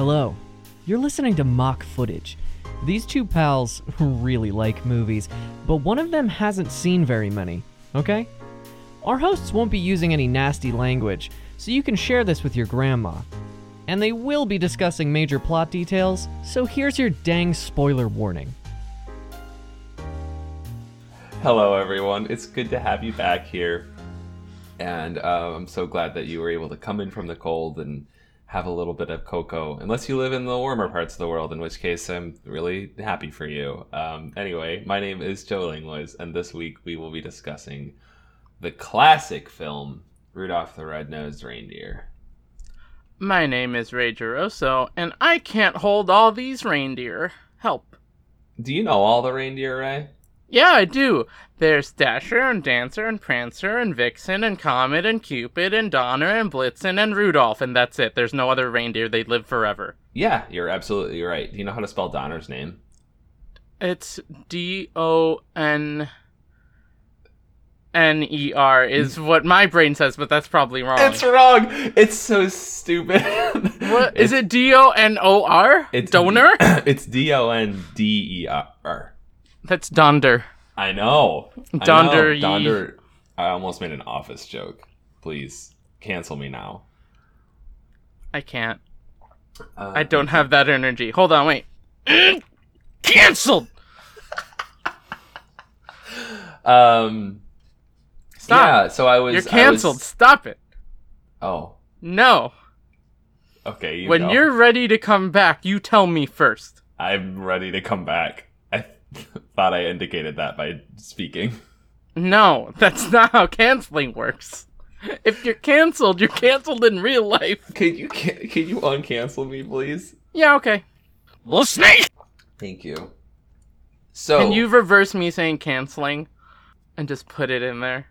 Hello. You're listening to Mock Footage. These two pals really like movies, but one of them hasn't seen very many, okay? Our hosts won't be using any nasty language, so you can share this with your grandma. And they will be discussing major plot details, so here's your dang spoiler warning. Hello, everyone. It's good to have you back here. And uh, I'm so glad that you were able to come in from the cold and have a little bit of cocoa. Unless you live in the warmer parts of the world, in which case I'm really happy for you. Um, anyway, my name is Joe Langlois, and this week we will be discussing the classic film Rudolph the Red-Nosed Reindeer. My name is Ray Geroso, and I can't hold all these reindeer. Help. Do you know all the reindeer, Ray? Yeah, I do. There's Dasher and Dancer and Prancer and Vixen and Comet and Cupid and Donner and Blitzen and Rudolph, and that's it. There's no other reindeer. They live forever. Yeah, you're absolutely right. Do you know how to spell Donner's name? It's D O N N E R is mm. what my brain says, but that's probably wrong. It's wrong. It's so stupid. what is it? D O N O R? It's Donor? it's D O N D E R. That's Donder. I know. I Donder know. Donder. I almost made an office joke. Please cancel me now. I can't. Uh, I don't have that energy. Hold on, wait. Cancelled. Um. Stop. Yeah. So I was. You're I was- canceled. Stop it. oh. No. Okay. You when go. you're ready to come back, you tell me first. I'm ready to come back. I thought I indicated that by speaking. No, that's not how canceling works. If you're canceled, you're canceled in real life. Can you can, can you uncancel me, please? Yeah, okay. Listening. Thank you. So Can you reverse me saying canceling and just put it in there?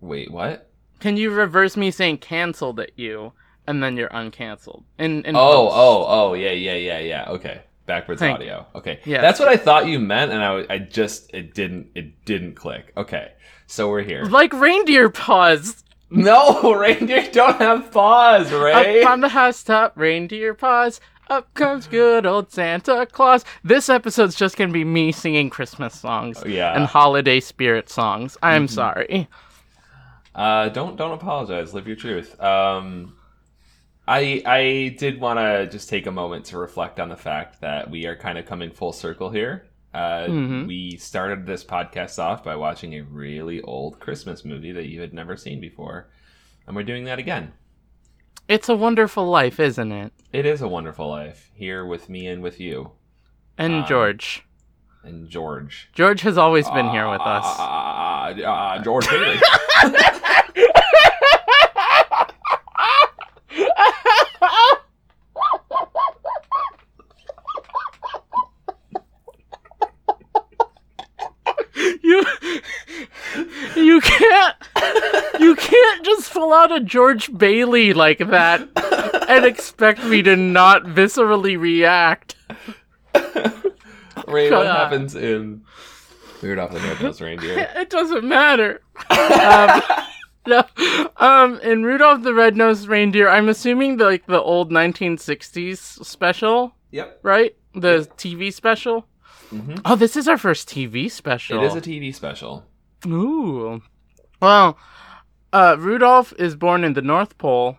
wait? What? Can you reverse me saying canceled at you and then you're uncanceled? In, in Oh, post? oh, oh, yeah, yeah, yeah, yeah. Okay, backwards audio. Okay, Yeah. that's what I thought you meant, and I just it didn't it didn't click. Okay, so we're here. Like reindeer paws. No, reindeer don't have paws, Ray. Up on the housetop, reindeer paws. Up comes good old Santa Claus. This episode's just gonna be me singing Christmas songs Oh, yeah. and holiday spirit songs. I'm Mm-hmm. sorry. Uh, don't don't apologize. Live your truth. Um, I I did want to just take a moment to reflect on the fact that we are kind of coming full circle here. Uh, Mhm. We started this podcast off by watching a really old Christmas movie that you had never seen before, and we're doing that again. It's a wonderful life, isn't it? It is a wonderful life here with me and with you And Um, George. and George. George has always been here with us. Uh, uh, George Bailey. you you can't you can't just pull out a George Bailey like that and expect me to not viscerally react. Ray, what happens in Weird Off the Red-Nosed Reindeer? It doesn't matter. um, no, um, in Rudolph the Red-Nosed Reindeer, I'm assuming the, like the old 1960s special, Yep. right? The TV special. Mm-hmm. Oh, this is our first TV special. It is a TV special. Ooh. Well, uh, Rudolph is born in the North Pole,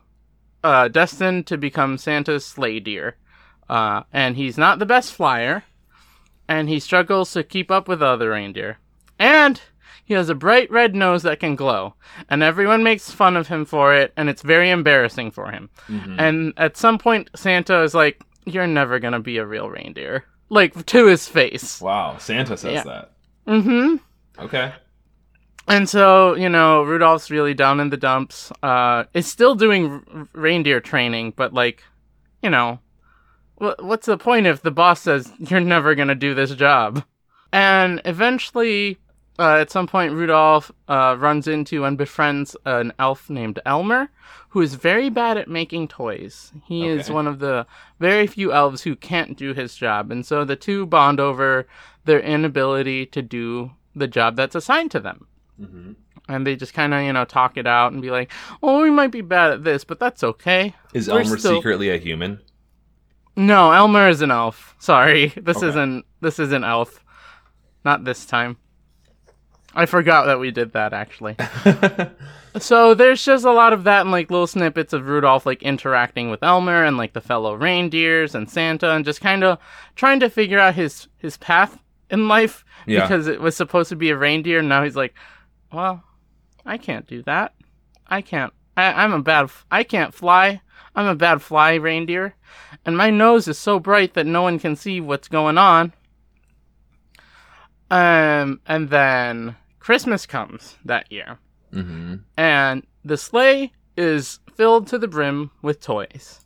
uh, destined to become Santa's sleigh deer. Uh, and he's not the best flyer, and he struggles to keep up with other reindeer. And he has a bright red nose that can glow, and everyone makes fun of him for it, and it's very embarrassing for him. Mhm. And at some point, Santa is like, You're never gonna be a real reindeer. Like, to his face. Wow, Santa says Yeah. that. Mm hmm. Okay. And so, you know, Rudolph's really down in the dumps. Uh, is still doing r- reindeer training, but like, you know, wh- what's the point if the boss says you're never gonna do this job? And eventually, uh, at some point, Rudolph uh, runs into and befriends an elf named Elmer, who is very bad at making toys. He is one of the very few elves who can't do his job, and so the two bond over their inability to do the job that's assigned to them hmm and they just kind of you know talk it out and be like, "Oh, we might be bad at this, but that's okay." Is We're Elmer still- secretly a human? No, Elmer is an elf. Sorry, this Okay. isn't this isn't elf. Not this time. I forgot that we did that actually. so there's just a lot of that and like little snippets of Rudolph like interacting with Elmer and like the fellow reindeers and Santa and just kind of trying to figure out his his path in life Yeah. because it was supposed to be a reindeer and now he's like, well, I can't do that. I can't. I, I'm a bad. f- I can't fly. I'm a bad fly reindeer, and my nose is so bright that no one can see what's going on. Um, and then Christmas comes that year, hmm and the sleigh is filled to the brim with toys.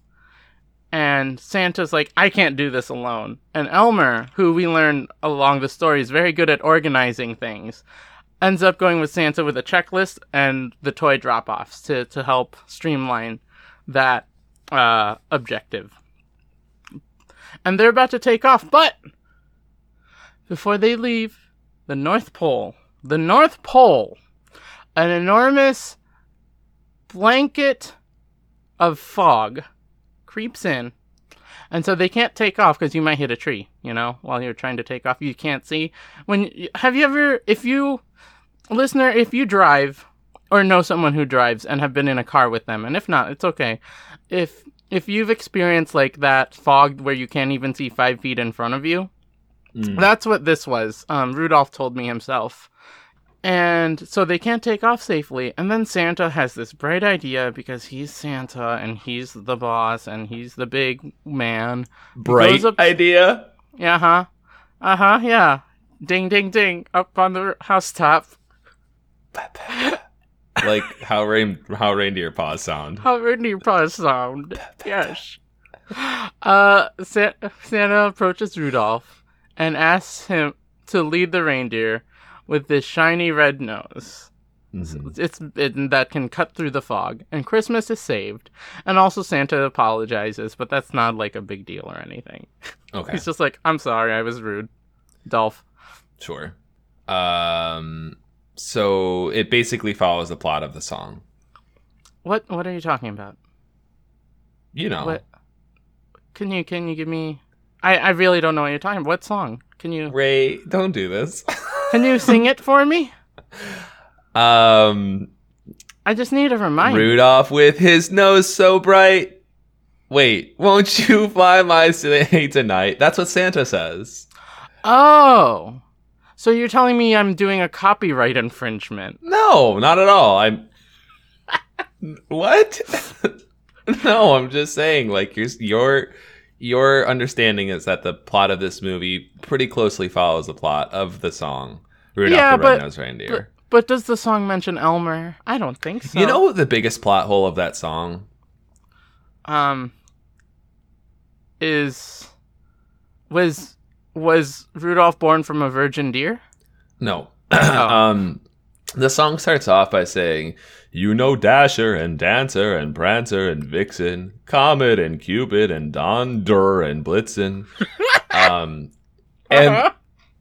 And Santa's like, I can't do this alone. And Elmer, who we learn along the story is very good at organizing things, ends up going with Santa with a checklist and the toy drop offs to, to help streamline that uh, objective. And they're about to take off, but before they leave, the North Pole, the North Pole, an enormous blanket of fog creeps in. And so they can't take off because you might hit a tree, you know, while you're trying to take off. You can't see. When have you ever, if you, listener, if you drive or know someone who drives and have been in a car with them, and if not, it's okay. If if you've experienced like that fog where you can't even see five feet in front of you, Mm. that's what this was. Um, Rudolph told me himself. And so they can't take off safely. And then Santa has this bright idea because he's Santa and he's the boss and he's the big man. Bright up- idea. Yeah, huh? Uh huh, yeah. Ding, ding, ding. Up on the housetop. like how rain how reindeer paws sound. How reindeer probably sound? Yes. Uh, Sa- Santa approaches Rudolph and asks him to lead the reindeer with this shiny red nose. Mhm. It's it, that can cut through the fog, and Christmas is saved. And also Santa apologizes, but that's not like a big deal or anything. Okay, He's just like, "I'm sorry, I was rude." Dolph. sure. Um, so it basically follows the plot of the song. What what are you talking about? You know, What? Can you can you give me? I I really don't know what you're talking. about. What song? Can you Ray, don't do this. can you sing it for me? um, I just need a reminder. Rudolph with his nose so bright. Wait, won't you fly my sleigh tonight? That's what Santa says. Oh, so you're telling me I'm doing a copyright infringement? No, not at all. I'm. what? no, I'm just saying. Like your your your understanding is that the plot of this movie pretty closely follows the plot of the song Rudolph Yeah, the but- Red-Nosed Reindeer. But, but does the song mention Elmer? I don't think so. You know the biggest plot hole of that song? um, is was was Rudolph born from a virgin deer? No. Oh. um, the song starts off by saying, "You know Dasher and Dancer and Prancer and Vixen, Comet and Cupid and Donder and Blitzen." um, and Uh-huh.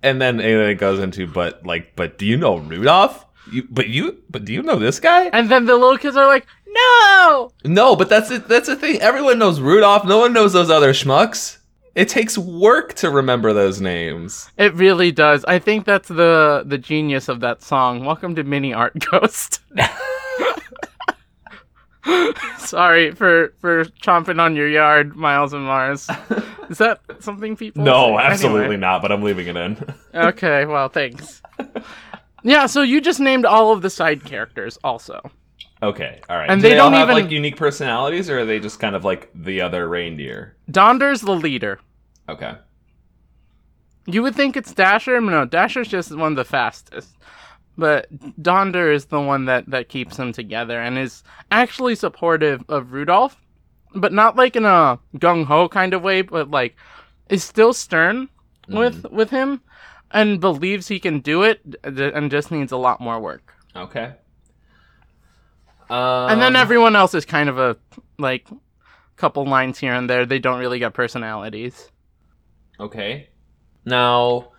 And then and then it goes into, but like, but do you know Rudolph? You, but you, but do you know this guy? And then the little kids are like, "No!" No, but that's it. That's the thing. Everyone knows Rudolph. No one knows those other schmucks. It takes work to remember those names. It really does. I think that's the the genius of that song. Welcome to Mini Art Ghost. Sorry for for chomping on your yard, Miles and Mars. Is that something people? No, say? absolutely Anyway. not. But I'm leaving it in. Okay, well, thanks. Yeah, so you just named all of the side characters, also. Okay, all right. And Do they all don't have even- like unique personalities, or are they just kind of like the other reindeer? Donder's the leader. Okay. You would think it's Dasher. No, Dasher's just one of the fastest. But Donder is the one that, that keeps them together and is actually supportive of Rudolph, but not like in a gung ho kind of way, but like is still stern with with him and believes he can do it and just needs a lot more work. Okay. Um, And then everyone else is kind of a like couple lines here and there. They don't really get personalities. Okay. Now,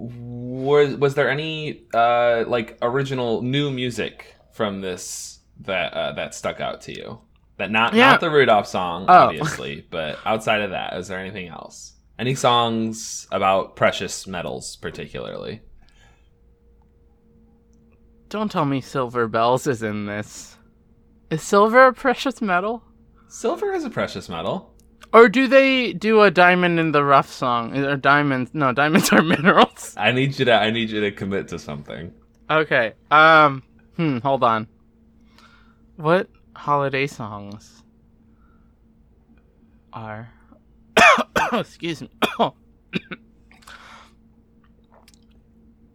was was there any uh like original new music from this that uh, that stuck out to you? That not Yeah. not the Rudolph song, Oh. obviously, but outside of that, is there anything else? Any songs about precious metals, particularly? Don't tell me Silver Bells is in this. Is silver a precious metal? Silver is a precious metal. Or do they do a diamond in the rough song? Or diamonds? No, diamonds are minerals. I need you to I need you to commit to something. Okay. Um. Hmm. Hold on. What holiday songs are? Excuse me.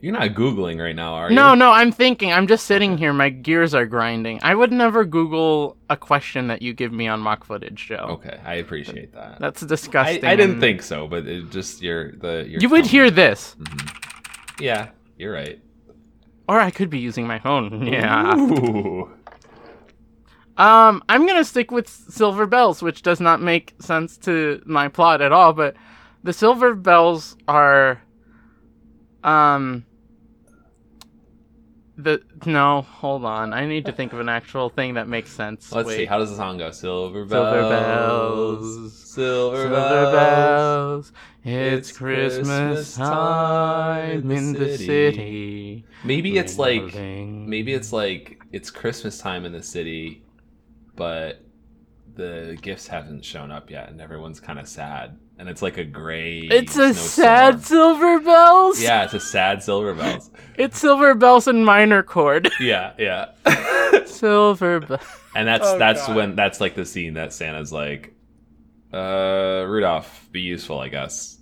You're not googling right now, are you? no, no. I'm thinking. I'm just sitting here. My gears are grinding. I would never Google a question that you give me on mock footage, Joe. Okay, I appreciate that. That's disgusting. I didn't think so, but it just your the your You would tone. hear this, Yeah, you're right. or I could be using my phone. Yeah. Ooh. Um, I'm gonna stick with Silver Bells, which does not make sense to my plot at all. But the Silver Bells are, um, the no, hold on. I need to think of an actual thing that makes sense. Let's Wait. see. How does the song go? Silver bells. Silver bells. Silver, Silver bells. bells, it's, It's Christmas Christmas time time in the city. Maybe it's like maybe it's like it's Christmas time in the city, but the gifts haven't shown up yet, and everyone's kind of sad, and it's like a gray. It's a snowstorm. sad Silver Bells. Yeah, it's a sad silver bells. It's Silver Bells in minor chord. Yeah, yeah. Silver Bells. and that's Oh, that's God. when that's like the scene that Santa's like, uh, Rudolph, be useful, I guess.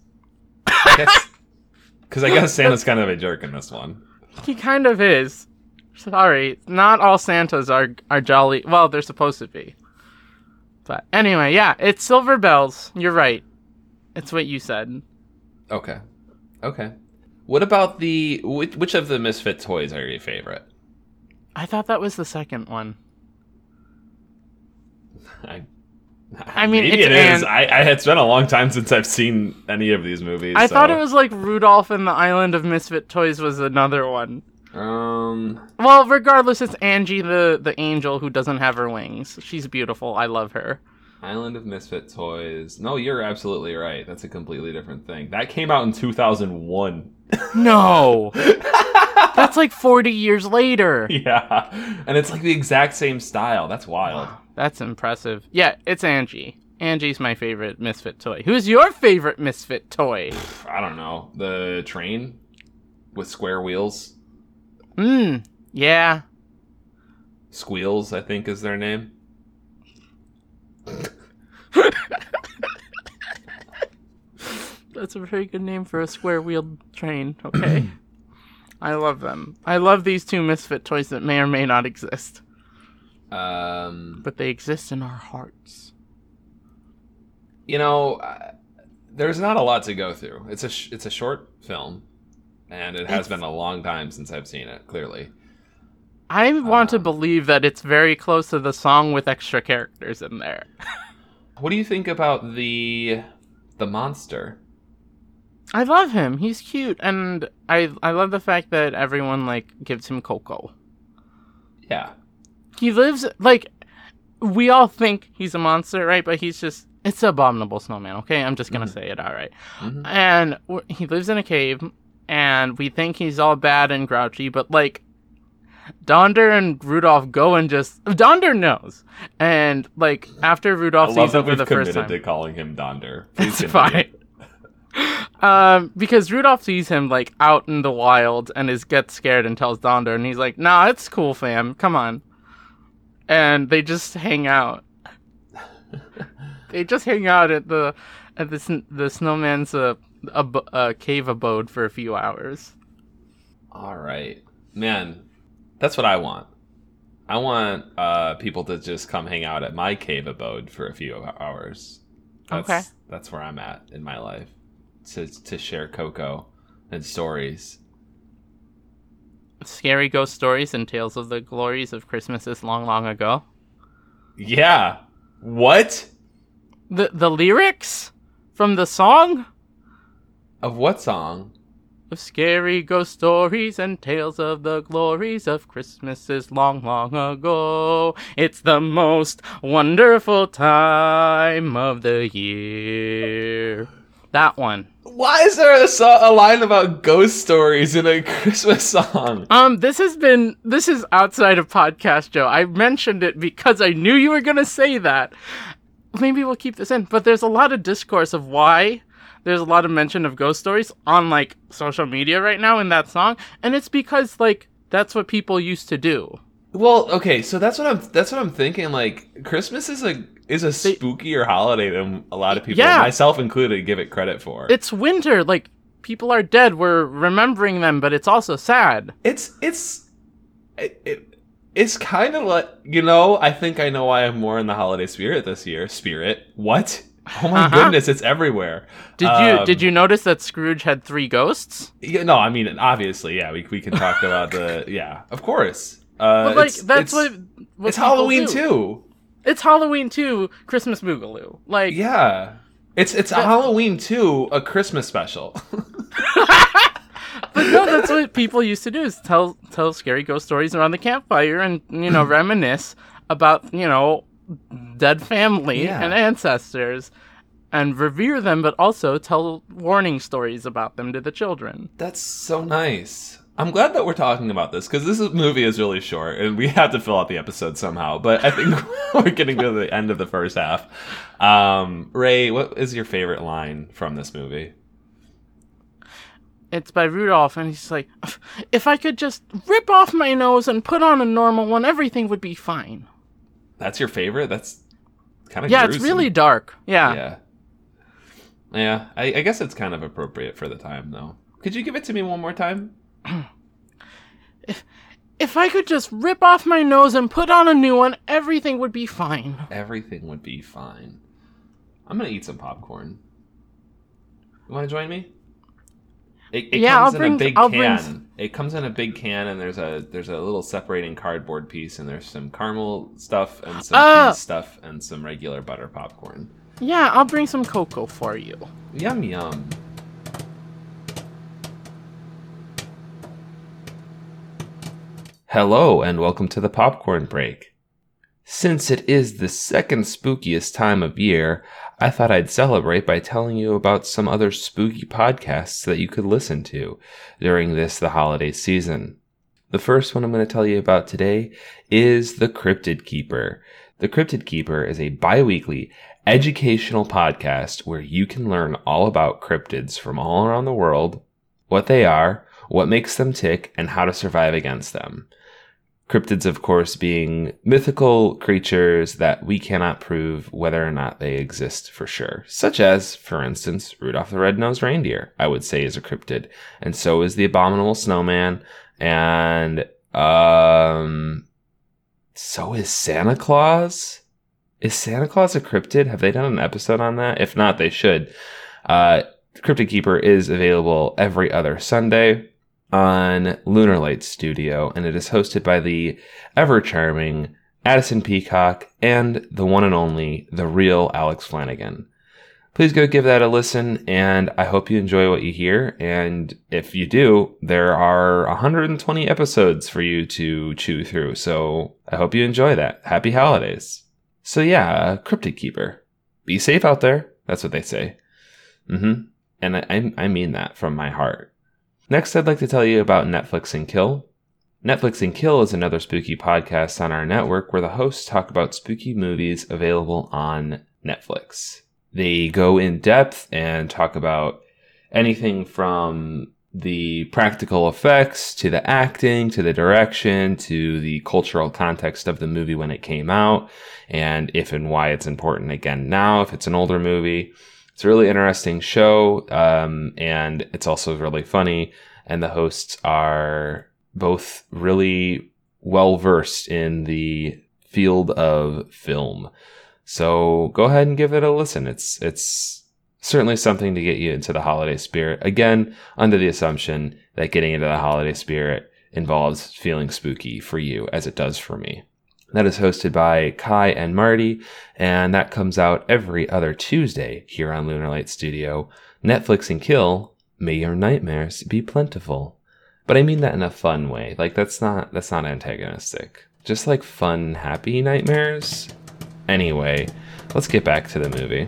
Because I guess Santa's kind of a jerk in this one. He kind of is. Sorry, not all Santas are are jolly. Well, they're supposed to be. But anyway, yeah, it's Silver Bells. You're right. It's what you said. Okay, okay. What about the which, which of the Misfit toys are your favorite? I thought that was the second one. I, I mean, maybe it is. An- I, I it's been a long time since I've seen any of these movies. I thought it was like Rudolph and the Island of Misfit Toys was another one. Um, Well, regardless, it's Angie the the angel who doesn't have her wings. She's beautiful. I love her. Island of Misfit Toys. No, you're absolutely right. That's a completely different thing. That came out in 2001. No, that's like 40 years later. yeah, and it's like the exact same style. That's wild. That's impressive. Yeah, it's Angie. Angie's my favorite Misfit toy. Who's your favorite Misfit toy? I don't know the train with square wheels. Hmm. Yeah. Squeals, I think, is their name. That's a very good name for a square wheeled train. Okay. I love them. I love these two Misfit toys that may or may not exist, Um, but they exist in our hearts. you know, uh, there's not a lot to go through. It's a sh- it's a short film, and it has It's- been a long time since I've seen it. Clearly, I want to Um, believe that it's very close to the song with extra characters in there. what do you think about the the monster? I love him. He's cute, and I I love the fact that everyone like gives him cocoa. Yeah, He lives like we all think he's a monster, right? But he's just it's abominable snowman. Okay, I'm just gonna say it. All right. Mhm. and w- he lives in a cave, and we think he's all bad and grouchy, but like. Donder and Rudolph go and just Donder knows, and like after I Rudolph love sees him for the first time, to calling him Donder. Please it's continue. fine. um, because Rudolph sees him like out in the wild and is gets scared and tells Donder, and he's like, "Nah, it's cool, fam. Come on." And they just hang out. they just hang out at the at the the snowman's uh, ab- uh, cave abode for a few hours. All right, man, that's what I want. I want uh, people to just come hang out at my cave abode for a few hours. That's, Okay. that's where I'm at in my life to to share cocoa and stories. Scary ghost stories and tales of the glories of Christmases long, long ago. Yeah. What? The the lyrics from the song Of what song? Of scary ghost stories and tales of the glories of Christmases long, long ago. It's the most wonderful time of the year. That one. Why is there a, so- a line about ghost stories in a Christmas song? Um, this has been this is outside of podcast, Joe. I mentioned it because I knew you were gonna say that. Maybe we'll keep this in, but there's a lot of discourse of why there's a lot of mention of ghost stories on like social media right now in that song, and it's because like that's what people used to do. Well, okay, so that's what I'm that's what I'm thinking. Like Christmas is a is a spookier holiday than a lot of people, Yeah. myself included, give it credit for. It's winter, like people are dead. We're remembering them, but it's also sad. it's it's it, it it's kind of like you know. I think I know why I'm more in the holiday spirit this year. Spirit, what? Oh my Uh-huh. goodness, it's everywhere. Did you Um, did you notice that Scrooge had three ghosts? Yeah, no, I mean obviously, yeah. We we can talk about the yeah, of course. Uh, But like it's- that's it's- what, what it's Halloween do. too. It's Halloween too. Christmas Boogaloo. Like Yeah, it's it's Halloween too. A Christmas special. But no, that's what people used to do is tell tell scary ghost stories around the campfire and you know reminisce about you know dead family Yeah. and ancestors and revere them, but also tell warning stories about them to the children. That's so nice. I'm glad that we're talking about this because this is, movie is really short and we have to fill out the episode somehow. But I think we're getting to the end of the first half. Um, Ray, what is your favorite line from this movie? It's by Rudolph, and he's like, "If I could just rip off my nose and put on a normal one, everything would be fine." That's your favorite? That's kind of Yeah, it's really dark. Yeah. yeah. Yeah, I, I guess it's kind of appropriate for the time though. Could you give it to me one more time? if, If I could just rip off my nose and put on a new one, everything would be fine. Everything would be fine. I'm gonna eat some popcorn. You want to join me? It, it Yeah, comes I'll in bring- a big I'll bring can. It comes in a big can, and there's a there's a little separating cardboard piece, and there's some caramel stuff, and some Ah! cheese stuff, and some regular butter popcorn. Yeah, I'll bring some cocoa for you. Yum yum. Hello, and welcome to the popcorn break. Since it is the second spookiest time of year, I thought I'd celebrate by telling you about some other spooky podcasts that you could listen to during this the holiday season. The first one I'm going to tell you about today is The Cryptid Keeper. The Cryptid Keeper is a bi-weekly educational podcast where you can learn all about cryptids from all around the world, what they are, what makes them tick, and how to survive against them. Cryptids, of course, being mythical creatures that we cannot prove whether or not they exist for sure. Such as, for instance, Rudolph the Red-Nosed Reindeer, I would say is a cryptid. And so is the Abominable Snowman, and, um, so is Santa Claus? Is Santa Claus a cryptid? Have they done an episode on that? If not, they should. Uh, Cryptid Keeper is available every other Sunday on Lunar Light Studio, and it is hosted by the ever charming Addison Peacock and the one and only, the real Alex Flanagan. Please go give that a listen, and I hope you enjoy what you hear. And if you do, there are 120 episodes for you to chew through, so I hope you enjoy that. Happy holidays. So yeah, Cryptid Keeper. Be safe out there. That's what they say. Mm-hmm. And I, I mean that from my heart. Next, I'd like to tell you about Netflix and Kill. Netflix and Kill is another spooky podcast on our network where the hosts talk about spooky movies available on Netflix. They go in depth and talk about anything from the practical effects to the acting to the direction to the cultural context of the movie when it came out and if and why it's important again now if it's an older movie. It's a really interesting show, um, and it's also really funny. And the hosts are both really well versed in the field of film. So go ahead and give it a listen. It's it's certainly something to get you into the holiday spirit. Again, under the assumption that getting into the holiday spirit involves feeling spooky for you, as it does for me. That is hosted by Kai and Marty, and that comes out every other Tuesday here on Lunar Light Studio. Netflix and Kill may your nightmares be plentiful. But I mean that in a fun way. Like that's not that's not antagonistic. Just like fun, happy nightmares. Anyway, let's get back to the movie.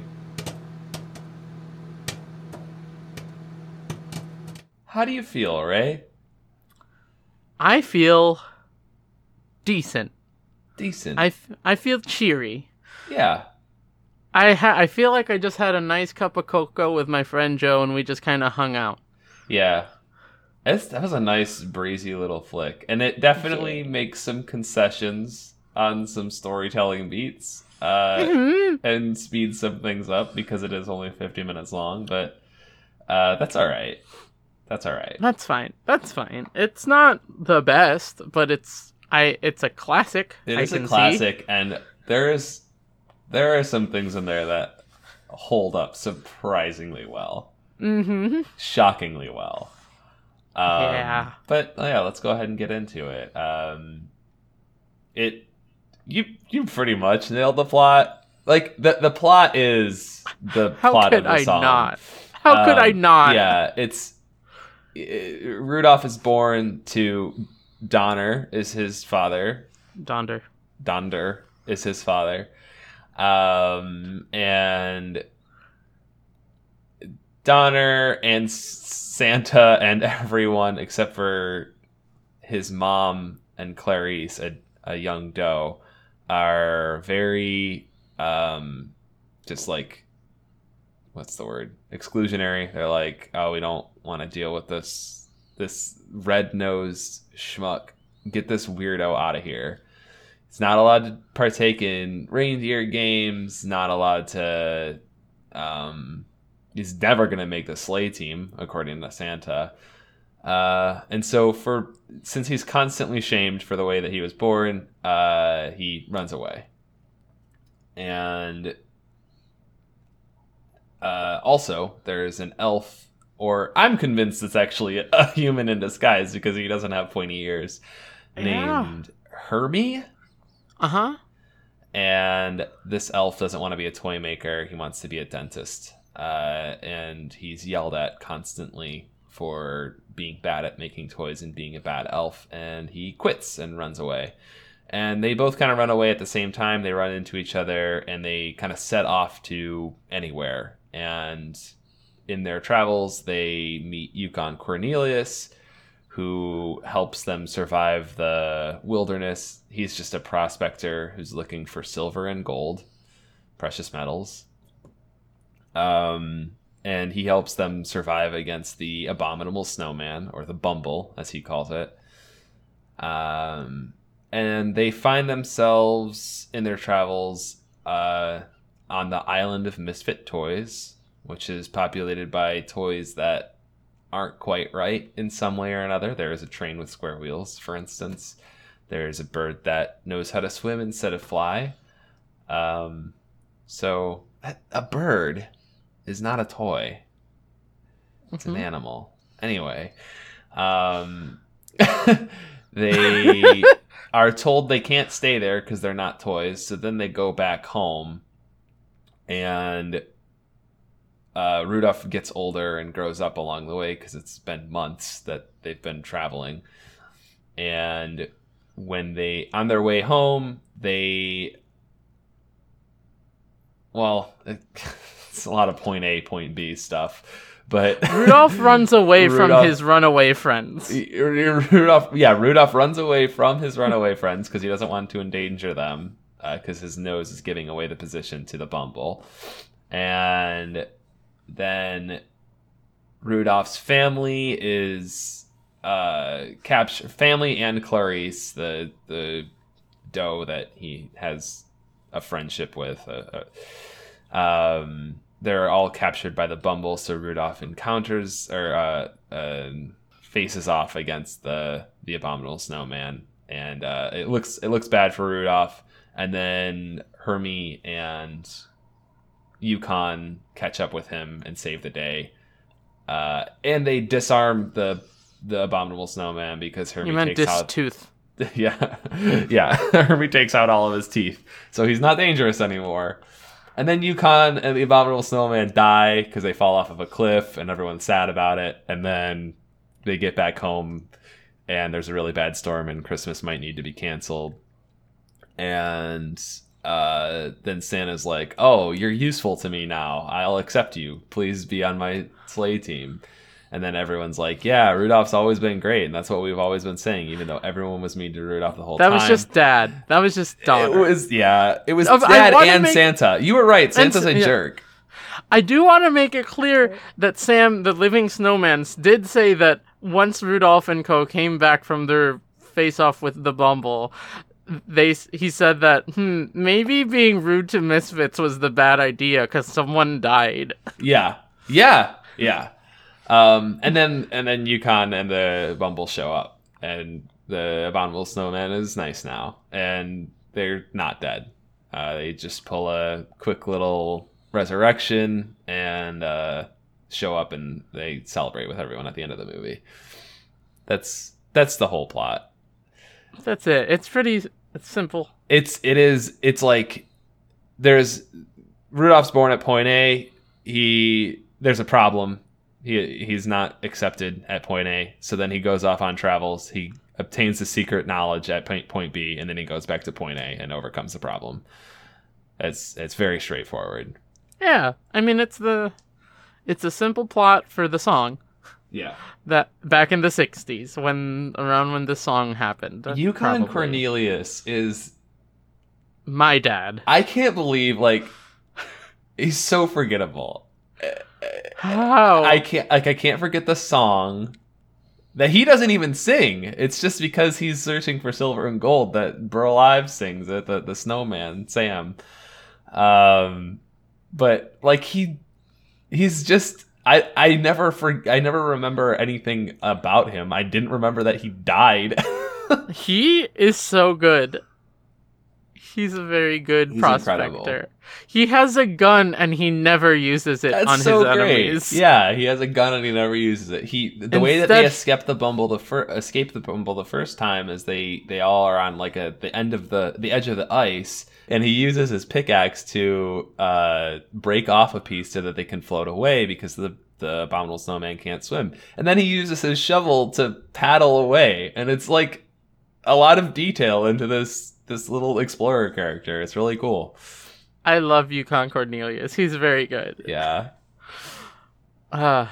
How do you feel, Ray? I feel decent. Decent. I, f- I feel cheery. yeah. I ha- I feel like I just had a nice cup of cocoa with my friend Joe, and we just kind of hung out. Yeah. It's, that was a nice breezy little flick. And it definitely makes some concessions on some storytelling beats. Uh, Mm-hmm. and speeds some things up because it is only 50 minutes long, but uh, that's all right. That's all right. That's fine. That's fine. It's not the best, but it's I. It's a classic. It I is a classic, and there is there are some things in there that hold up surprisingly well, Mm-hmm. shockingly well. Um, Yeah. But oh yeah, let's go ahead and get into it. Um, it you you pretty much nailed the plot. Like the the plot is the How plot of the U.S. How could I song. not? How could I Um, not? Yeah, it's i Rudolph is born to Donner is his father. Donder. Donder is his father. Um, and Donner and Santa and everyone except for his mom and Clarice, a, a young doe, are very um, just like what's the word exclusionary. They're like, oh, we don't want to deal with this this red nosed schmuck. Get this weirdo out of here. He's not allowed to partake in reindeer games. Not allowed to. Um, he's never going to make the sleigh team, according to Santa. Uh, and so, for since he's constantly shamed for the way that he was born, uh, he runs away. And uh, also, there's an elf, or I'm convinced it's actually a human in disguise because he doesn't have pointy ears, Yeah. named Herbie. Uh huh. and this elf doesn't want to be a toy maker. He wants to be a dentist. Uh, and he's yelled at constantly for being bad at making toys and being a bad elf. And he quits and runs away. And they both kind of run away at the same time. They run into each other and they kind of set off to anywhere. And in their travels they meet yukon cornelius who helps them survive the wilderness. He's just a prospector who's looking for silver and gold, precious metals. Um, and he helps them survive against the abominable snowman, or the Bumble, as he calls it. Um, and they find themselves in their travels uh, on the island of misfit toys, which is populated by toys that aren't quite right in some way or another. There is a train with square wheels, for instance. There's a bird that knows how to swim instead of fly. Um, so a- bird is not a toy; it's an Mhm. animal. Anyway, um, they are told they can't stay there because they're not toys. So then they go back home, and uh, Rudolph gets older and grows up along the way because it's been months that they've been traveling. And when they on their way home, they well, it's a lot of point A, point B stuff, but Rudolph runs away from his runaway friends. Rudolph, yeah, Rudolph runs away from his runaway friends because he doesn't want to endanger them because his nose is giving away the position to the Bumble, and then Rudolph's family is uh capture family and Clarice, the the doe that he has a friendship with. Uh, uh, um, they're all captured by the Bumble, so Rudolph encounters or uh, uh, faces off against the the abominable snowman, and uh, it looks it looks bad for Rudolph. And then Hermie and Yukon catch up with him and save the day. Uh, and they disarm the the abominable snowman because Hermie You meant takes out tooth. yeah, yeah. Hermie takes out all of his teeth, so he's not dangerous anymore. And then Yukon and the Abominable Snowman die because they fall off of a cliff, and everyone's sad about it. And then they get back home, and there's a really bad storm, and Christmas might need to be canceled. And uh, then Santa's like, "Oh, you're useful to me now. I'll accept you. Please be on my sleigh team." And then everyone's like, "Yeah, Rudolph's always been great, and that's what we've always been saying, even though everyone was mean to Rudolph the whole That time." That was just dad. That was just It was yeah. It was I dad wanna and make- Santa. You were right. Santa's a yeah. jerk. I do want to make it clear that Sam, the living snowman, did say that once Rudolph and Co. came back from their face off with the Bumble, they he said that hmm, maybe being rude to misfits was the bad idea because someone died. Yeah, yeah, yeah. Um, and then and then Yukon and the Bumble show up, and the abominable snowman is nice now, and they're not dead. Uh, they just pull a quick little resurrection and uh, show up, and they celebrate with everyone at the end of the movie. That's that's the whole plot. That's it. It's pretty. It's simple. it's it is it's like there's Rudolph's born at point A. He there's a problem. He he's not accepted at point A. So then he goes off on travels. He obtains the secret knowledge at point, point B, and then he goes back to point A and overcomes the problem. It's it's very straightforward. Yeah, I mean it's the, it's a simple plot for the song Yeah. that back in the '60s when around when the song happened. Yukon. Cornelius is my dad. I can't believe like he's so forgettable. How? I can't like I can't forget the song that he doesn't even sing. It's just because he's searching for silver and gold that Burl Ives sings it, the the snowman, Sam. Um but like he he's just I I never for I never remember anything about him. I didn't remember that he died. He is so good. He's a very good He's prospector. incredible. He has a gun and he never uses it That's on so his great. enemies. Yeah, he has a gun and he never uses it. He the way that they Instead- escape the bumble the fir- escape the bumble the first time is they they all are on like a the end of the the edge of the ice and he uses his pickaxe to uh break off a piece so that they can float away because the the abominable snowman can't swim. And then he uses his shovel to paddle away and it's like a lot of detail into this this little explorer character. It's really cool. I love Yukon Cornelius. He's very good. Yeah. Uh,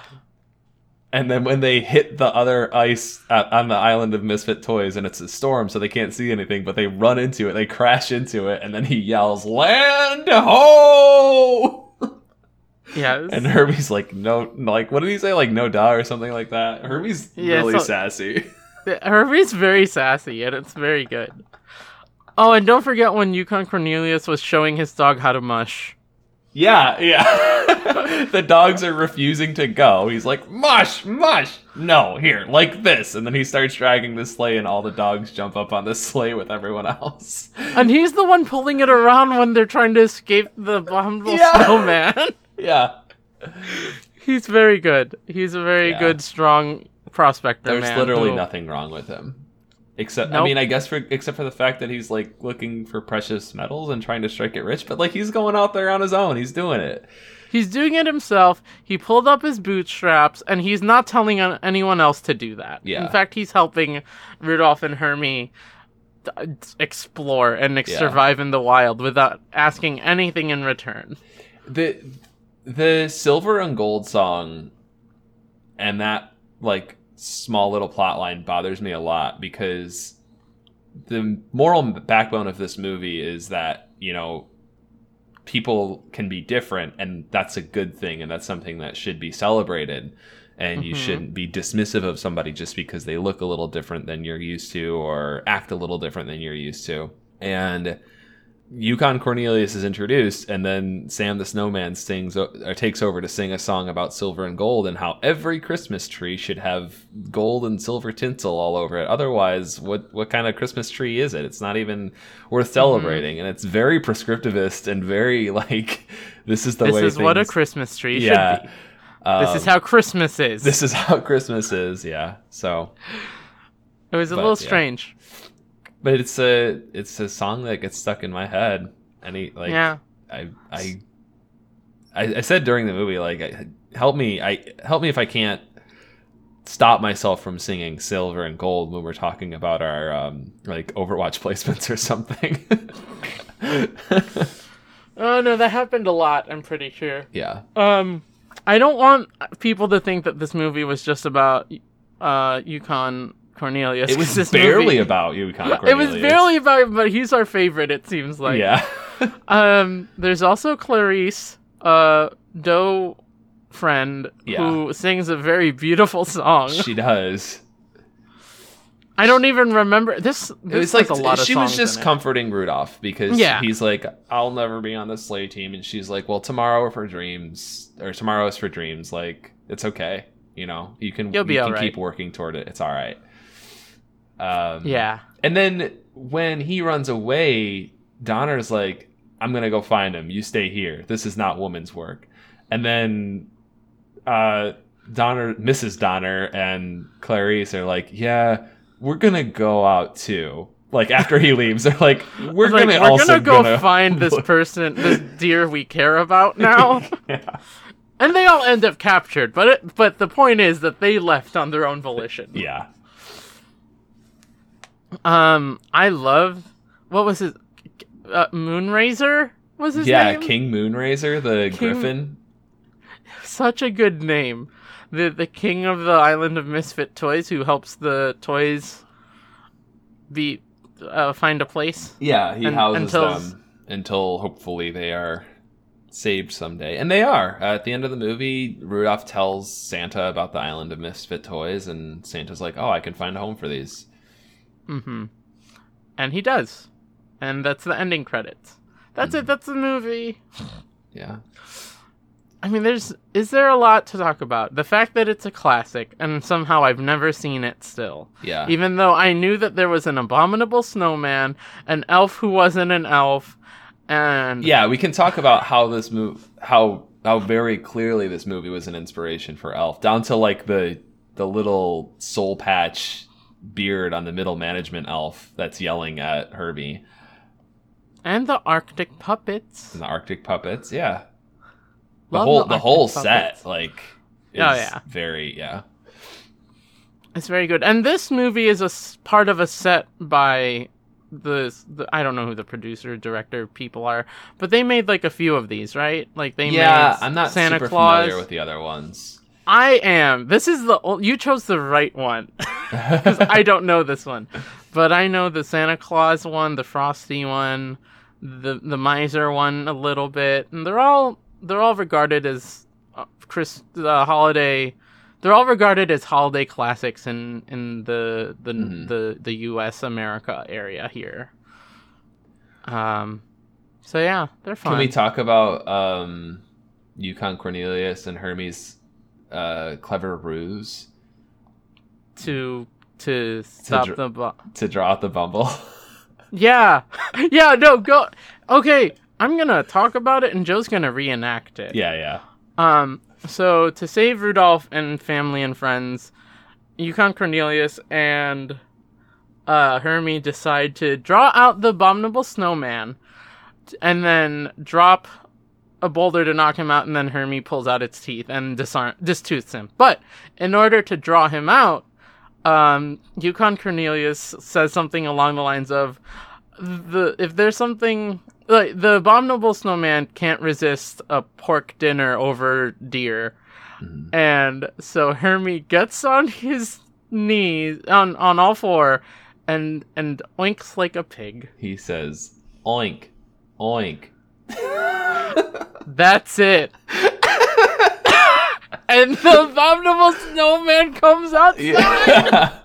And then when they hit the other ice uh, on the island of Misfit Toys, and it's a storm, so they can't see anything, but they run into it, they crash into it, and then he yells, "Land ho!" it's- And Herbie's like, "No, like, what did he say? Like, no duh, or something like that." Herbie's Yeah, really so- sassy. Herbie's very sassy and it's very good. Oh, and don't forget when Yukon Cornelius was showing his dog how to mush. Yeah, yeah. the dogs are refusing to go. He's like, "Mush, mush." No, here, like this, and then he starts dragging the sleigh, and all the dogs jump up on the sleigh with everyone else. And he's the one pulling it around when they're trying to escape the abominable Yeah. snowman. yeah. He's very good. He's a very Yeah. good, strong prospector. There's man literally who- nothing wrong with him. Except I mean, I guess for except for the fact that he's like looking for precious metals and trying to strike it rich, but like he's going out there on his own. He's doing it. He's doing it himself. He pulled up his bootstraps, and he's not telling anyone else to do that. Yeah. In fact, he's helping Rudolph and Hermie uh, explore and ex- Yeah. survive in the wild without asking anything in return. The the silver and gold song and that like small little plot line bothers me a lot because the moral backbone of this movie is that, you know, people can be different and that's a good thing and that's something that should be celebrated and you Mhm. shouldn't be dismissive of somebody just because they look a little different than you're used to or act a little different than you're used to and Yukon Cornelius is introduced, and then Sam the Snowman sings or takes over to sing a song about silver and gold and how every Christmas tree should have gold and silver tinsel all over it. Otherwise, what what kind of Christmas tree is it? It's not even worth celebrating, and it's very prescriptivist and very like this is the this way. This is what a Christmas tree yeah. should be. This is Um, how Christmas is. this is how Christmas is. Yeah. So, it was a but, little yeah. But it's a it's a song that gets stuck in my head. Any like yeah. I I I, I said during the movie, like, help me, I help me if I can't stop myself from singing silver and gold when we're talking about our um, like Overwatch placements or something. Oh no, that happened a lot. I'm pretty sure. yeah, Um, I don't want people to think that this movie was just about uh Yukon Cornelius. It was this barely movie- about you, Con It was barely about, him, but he's our favorite. It seems like. yeah. Um, there's also Clarice, uh, Doe friend, Yeah. who sings a very beautiful song. she does. I don't even remember this. It was like a lot of she was just comforting Rudolph because Yeah. he's like, "I'll never be on the sleigh team," and she's like, "Well, tomorrow is for dreams, or tomorrow is for dreams. Like, it's okay. You know, you can You'll be you can alright." keep working toward it. It's all right." Um, Yeah. And then when he runs away, Donner's like, I'm gonna go find him. You stay here. This is not woman's work. And then uh Donner Mrs. Donner and Clarice are like, Yeah, we're gonna go out too. Like after he leaves, they're like, We're Like, gonna we're also gonna go gonna find this person, this deer we care about now. yeah. and they all end up captured. But it, but the point is that they left on their own volition. yeah. Um, I love what was his uh, Moonracer was his Yeah, name. King Moonracer, the King- griffin. Such a good name. The the king of the island of misfit toys who helps the toys be uh, find a place. Yeah, he And- houses until- them until hopefully they are saved someday. And they are. Uh, at the end of the movie, Rudolph tells Santa about the island of misfit toys, and Santa's like, "Oh, I can find a home for these." Mm-hmm. And he does. And that's the ending credits. That's it. That's the movie. Yeah, I mean, there's is there a lot to talk about? The fact that it's a classic, and somehow I've never seen it still. yeah, Even though I knew that there was an abominable snowman, an elf who wasn't an elf, and yeah. We can talk about how this move, how how very clearly this movie was an inspiration for Elf, down to like the the little soul patch beard on the middle management elf that's yelling at Herbie and the Arctic puppets. and the Arctic puppets. Yeah, the Love whole the the, whole puppets. set like oh, is Oh, yeah. very yeah It's very good. And this movie is a s- part of a set by the, the I don't know who the producer, director people are, but they made like a few of these, right? Like they yeah made I'm not Santa super Claus. familiar with the other ones I am. This is the o- you chose the right one. 'Cause I don't know this one, but I know the Santa Claus one, the Frosty one, the the Miser one a little bit, and they're all they're all regarded as uh, Chris uh, holiday. They're all regarded as holiday classics in in the the Mhm. the the U.S. America area here. Um, so yeah, they're fun. Can we talk about um, Yukon Cornelius and Hermie's uh, clever ruse to to stop dr- the bu- to draw out the bumble? Yeah. Yeah, no, go Okay, I'm going to talk about it and Joe's going to reenact it. yeah, yeah. Um so to save Rudolph and family and friends, Yukon Cornelius and uh Hermie decide to draw out the abominable snowman and then drop a boulder to knock him out and then Hermie pulls out its teeth and disarm distooths him. But in order to draw him out, um, Yukon Cornelius says something along the lines of the if there's something like the abominable snowman can't resist a pork dinner over deer, Mhm. and so Hermie gets on his knees on on all four, and and oinks like a pig. He says, "Oink, oink." That's it. and the abominable snowman comes outside. Yeah.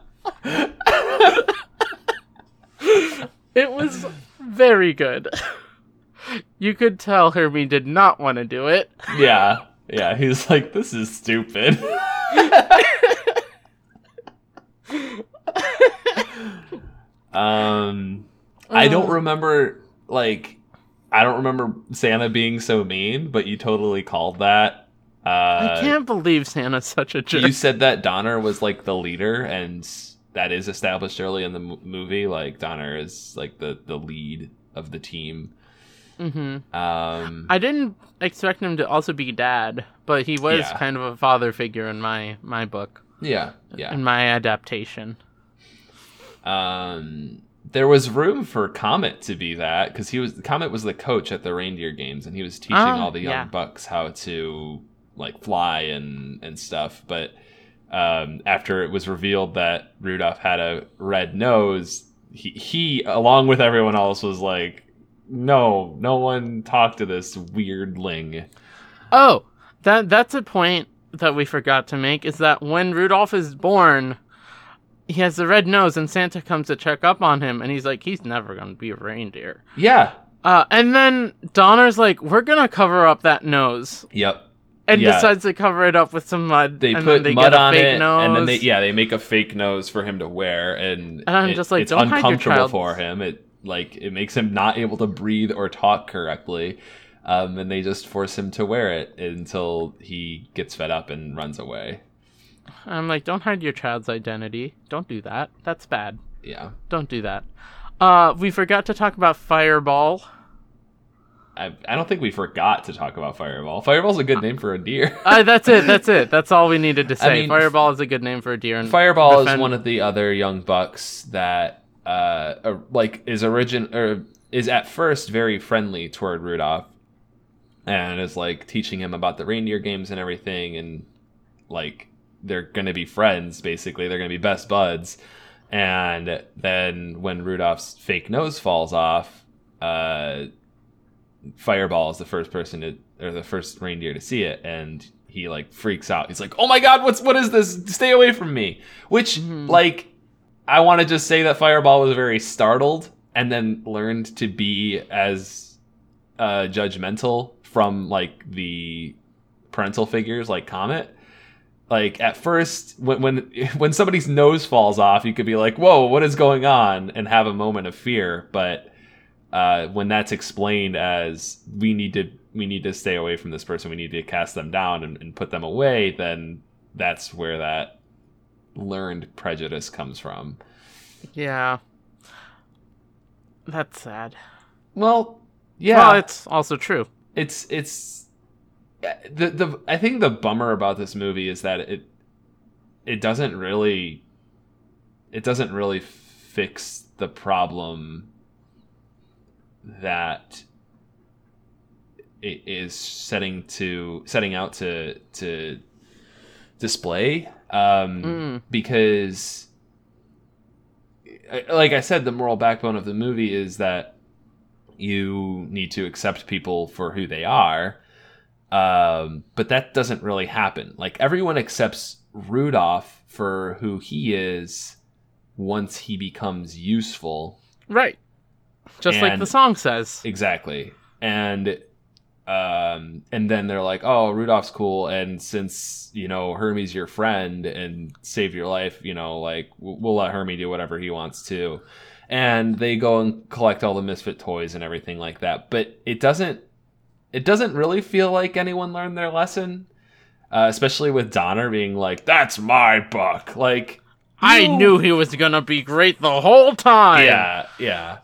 It was very good. You could tell Hermie did not want to do it. yeah, yeah. He's like, "This is stupid." um, I don't remember like I don't remember Santa being so mean, but you totally called that. Uh, I can't believe Santa's such a jerk. you said that Donner was like the leader, and that is established early in the m- movie. Like Donner is like the the lead of the team. Mm-hmm. Um, I didn't expect him to also be dad, but he was Yeah. kind of a father figure in my my book, yeah, yeah. in my adaptation. Um, there was room for Comet to be that because he was Comet was the coach at the reindeer games and he was teaching Oh, all the young yeah. bucks how to like fly and and stuff. But um, after it was revealed that Rudolph had a red nose, he, he along with everyone else was like, "No, no one talk to this weirdling." Oh, that that's a point that we forgot to make is that when Rudolph is born, he has the red nose, and Santa comes to check up on him, and he's like, he's never gonna be a reindeer. Yeah. Uh, and then Donner's like, we're gonna cover up that nose, Yep. and Yeah. decides to cover it up with some mud. they and put then they mud a on fake it nose. and then they yeah they make a fake nose for him to wear and, And I'm it- just like, it's don't hide your uncomfortable for him it like it makes him not able to breathe or talk correctly um, and they just force him to wear it until he gets fed up and runs away I'm like, don't hide your child's identity. Don't do that. That's bad. yeah Don't do that. Uh, we forgot to talk about Fireball. I, I don't think we forgot to talk about fireball fireball's a good name for a deer Uh, that's it. That's it. That's all we needed to say. mean, Fireball is a good name for a deer. And Fireball defend- is one of the other young bucks that uh are- like is origin or is at first very friendly toward Rudolph and is like teaching him about the reindeer games and everything and like they're going to be friends basically they're going to be best buds and then when Rudolph's fake nose falls off uh Fireball is the first person to or the first reindeer to see it and he like freaks out. He's like, "Oh my god, what's what is this? Stay away from me." Which Mhm. like I want to just say that Fireball was very startled and then learned to be as uh judgmental from like the parental figures like Comet. Like at first when when when somebody's nose falls off, you could be like, "Whoa, what is going on?" and have a moment of fear, but uh, when that's explained as we need to we need to stay away from this person, we need to cast them down and, and put them away, then that's where that learned prejudice comes from. Yeah. That's sad. Well, yeah, Well, it's also true. it's it's the the I think the bummer about this movie is that it it doesn't really it doesn't really fix the problem that it is setting to setting out to to display um Mm. because like I said the moral backbone of the movie is that you need to accept people for who they are um, but that doesn't really happen. Like everyone accepts rudolph for who he is once he becomes useful. Right. Just like the song says. exactly. And um and then they're like oh rudolph's cool and since you know hermie's your friend and saved your life you know like we'll let hermie do whatever he wants to and they go and collect all the misfit toys and everything like that. But it doesn't it doesn't really feel like anyone learned their lesson uh, especially with donner being like that's my buck like I you- knew he was gonna be great the whole time. yeah, yeah.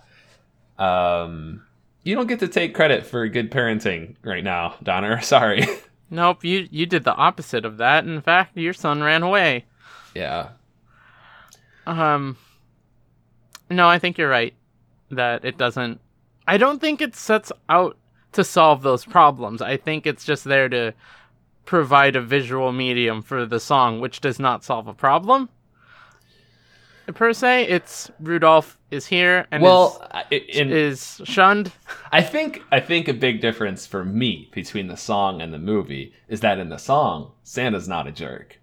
Um, you don't get to take credit for good parenting right now, Donner. Sorry. Nope, you you did the opposite of that. In fact, your son ran away. yeah, Um No, I think you're right that it doesn't I don't think it sets out to solve those problems. I think it's just there to provide a visual medium for the song which does not solve a problem. Per se, it's Rudolph is here and well, I- in, is, is shunned. I think I think a big difference for me between the song and the movie is that in the song, Santa's not a jerk.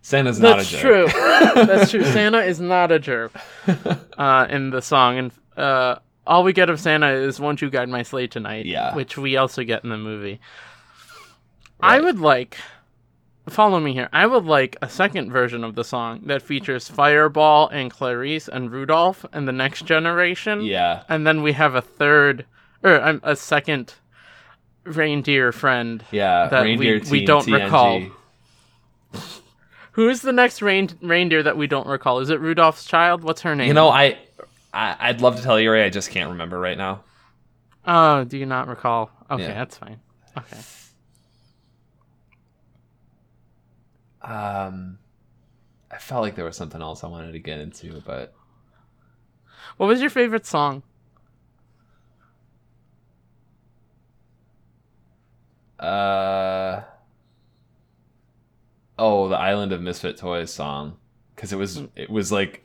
Santa's not That's a jerk. That's true. That's true. Santa is not a jerk uh, in the song, and uh, all we get of Santa is "Won't you guide my sleigh tonight?" Yeah. which we also get in the movie. I would like, follow me here. I would like a second version of the song that features Fireball and Clarice and Rudolph and the next generation. yeah, and then we have a third or um, a second reindeer friend. yeah. That we- Reindeer we Team don't TNG. recall. Who is the next rein- reindeer that we don't recall? Is it Rudolph's child? What's her name? You know, I, I I'd love to tell you, Ray. I just can't remember right now. Oh, do you not recall? Okay, Yeah. that's fine. Okay. Um, I felt like there was something else I wanted to get into, but What was your favorite song? uh, oh, the Island of Misfit Toys song because it was it was like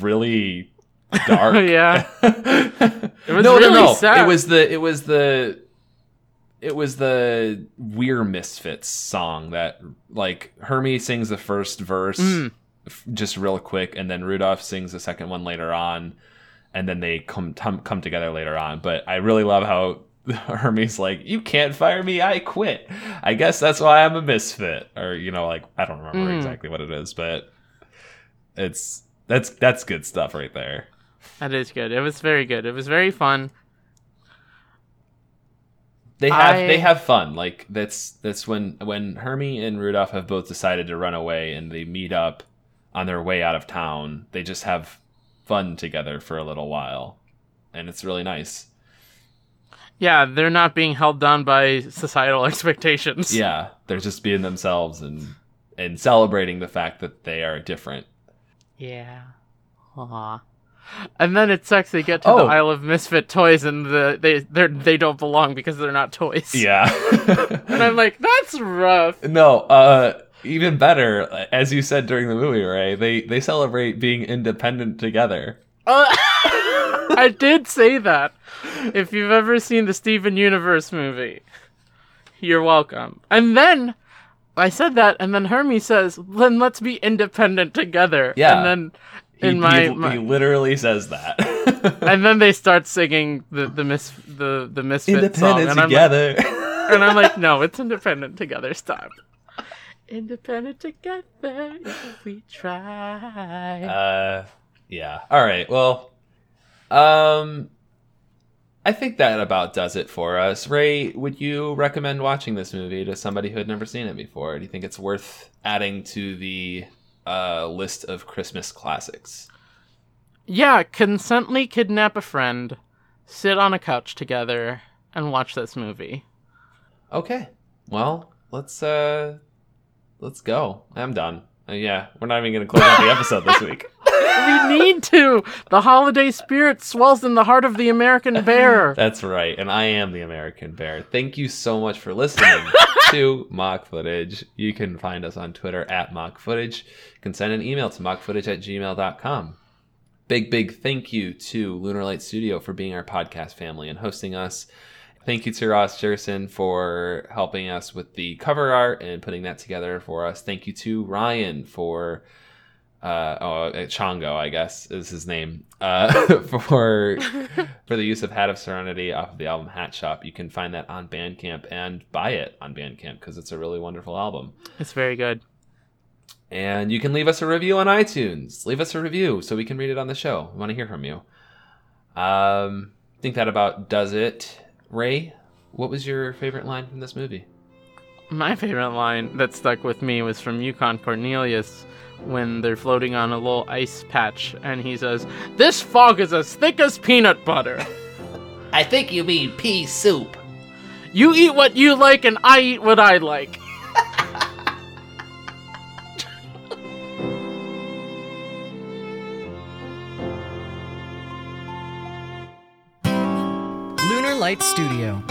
really dark. Yeah. it was no, really no, no. sad. It was the it was the it was the We're Misfits song that like Hermie sings the first verse Mm. f- just real quick, and then Rudolph sings the second one later on, and then they come tum- come together later on. But I really love how Hermie's like, "You can't fire me, I quit." I guess that's why I'm a misfit, or you know, like I don't remember Mm. exactly what it is, but it's that's that's good stuff right there. That is good. It was very good. It was very fun. They have I- they have fun. Like that's that's when when Hermie and Rudolph have both decided to run away and they meet up on their way out of town. They just have fun together for a little while, and it's really nice. Yeah, they're not being held down by societal expectations. Yeah, they're just being themselves and and celebrating the fact that they are different. Yeah. Aw. And then it sucks. They get to the Oh. Isle of Misfit Toys, and the they they they don't belong because they're not toys. Yeah. And I'm like, that's rough. no, uh even better, as you said during the movie, Ray, they they celebrate being independent together. Uh, I did say that. If you've ever seen the Steven Universe movie, you're welcome. And then I said that, and then Hermie says, "Then let's be independent together." Yeah. And then He, in my, he, my he literally says that. and then they start singing the the mis the the misfit song, independent and I'm like, together. and I'm like, no, it's independent together. Stop. Independent together if we try. uh, yeah. All right. Well, um, I think that about does it for us. Ray, would you recommend watching this movie to somebody who had never seen it before? Do you think it's worth adding to the uh, list of Christmas classics? yeah, consently kidnap a friend, sit on a couch together, and watch this movie. Okay. Well, let's uh, let's go. I'm done. Uh, yeah, we're not even gonna close out the episode this week. We need to. The holiday spirit swells in the heart of the American bear. That's right, and I am the American Bear. Thank you so much for listening to Mock Footage. You can find us on Twitter at Mock Footage. You can send an email to mockfootage at gmail.com. Big, big thank you to Lunar Light Studio for being our podcast family and hosting us. Thank you to Ross Jerson for helping us with the cover art and putting that together for us. Thank you to Ryan for uh, oh, uh, Chongo, I guess is his name, uh, for for the use of Hat of Serenity off of the album Hat Shop. You can find that on Bandcamp and buy it on Bandcamp because it's a really wonderful album. It's very good. And you can leave us a review on iTunes. Leave us a review so we can read it on the show. We want to hear from you. Um, I think that about does it. Ray, what was your favorite line from this movie? My favorite line that stuck with me was from Yukon Cornelius when they're floating on a little ice patch and he says, This fog is as thick as peanut butter. I think you mean pea soup. You eat what you like and I eat what I like. Lunar Light Studio.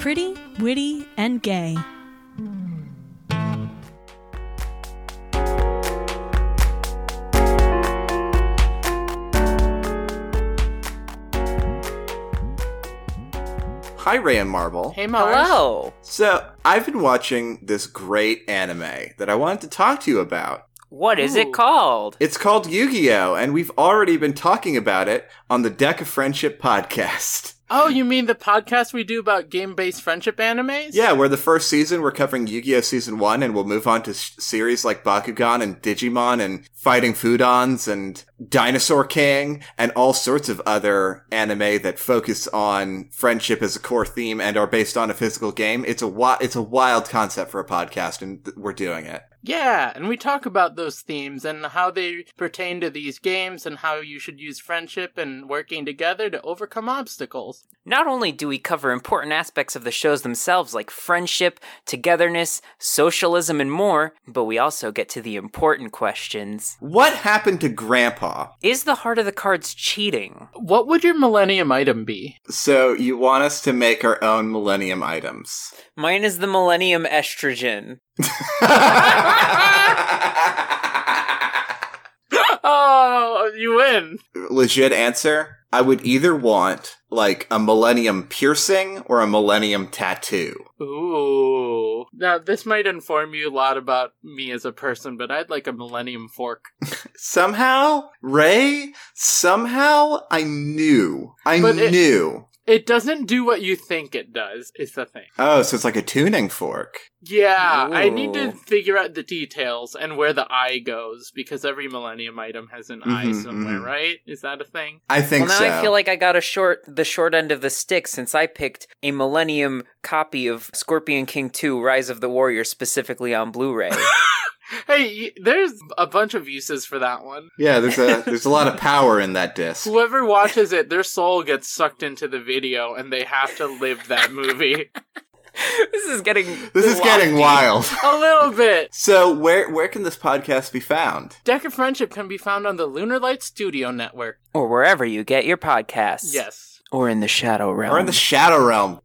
Pretty, witty, and gay. Hi, Ray and Marble. Hey, Mars. Hello. So, I've been watching this great anime that I wanted to talk to you about. What is Ooh. it called? It's called Yu Gi Oh! and we've already been talking about it on the Deck of Friendship podcast. Oh, you mean the podcast we do about game based friendship animes? Yeah, where the first season we're covering Yu Gi Oh! Season 1, and we'll move on to s- series like Bakugan and Digimon and Fighting Foodons and Dinosaur King and all sorts of other anime that focus on friendship as a core theme and are based on a physical game. It's a wi- it's a wild concept for a podcast, and th- we're doing it. Yeah, and we talk about those themes and how they pertain to these games and how you should use friendship and working together to overcome obstacles. Not only do we cover important aspects of the shows themselves like friendship, togetherness, socialism, and more, but we also get to the important questions. What happened to Grandpa? Is the heart of the cards cheating? What would your millennium item be? So you want us to make our own Millennium items? Mine is the Millennium Estrogen. Oh, you win. Legit answer. I would either want like a Millennium piercing or a Millennium tattoo. Ooh. Now, this might inform you a lot about me as a person, but I'd like a millennium fork. Somehow, Ray, somehow I knew. I But knew. It doesn't do what you think it does, is the thing. Oh, so it's like a tuning fork. Yeah, I need to figure out the details and where the eye goes because every millennium item has an eye Mhm, somewhere, mhm. right? Is that a thing? I think well, now so. I feel like I got a short, the short end of the stick since I picked a Millennium copy of Scorpion King 2: Rise of the Warrior specifically on Blu-ray. Hey, there's a bunch of uses for that one. yeah, there's a there's a lot of power in that disc. Whoever watches it, their soul gets sucked into the video and they have to live that movie. this is getting This is getting wild. a little bit. So where where can this podcast be found? Deck of Friendship can be found on the Lunar Light Studio Network. or wherever you get your podcasts. Yes. Or in the Shadow Realm. Or in the Shadow Realm.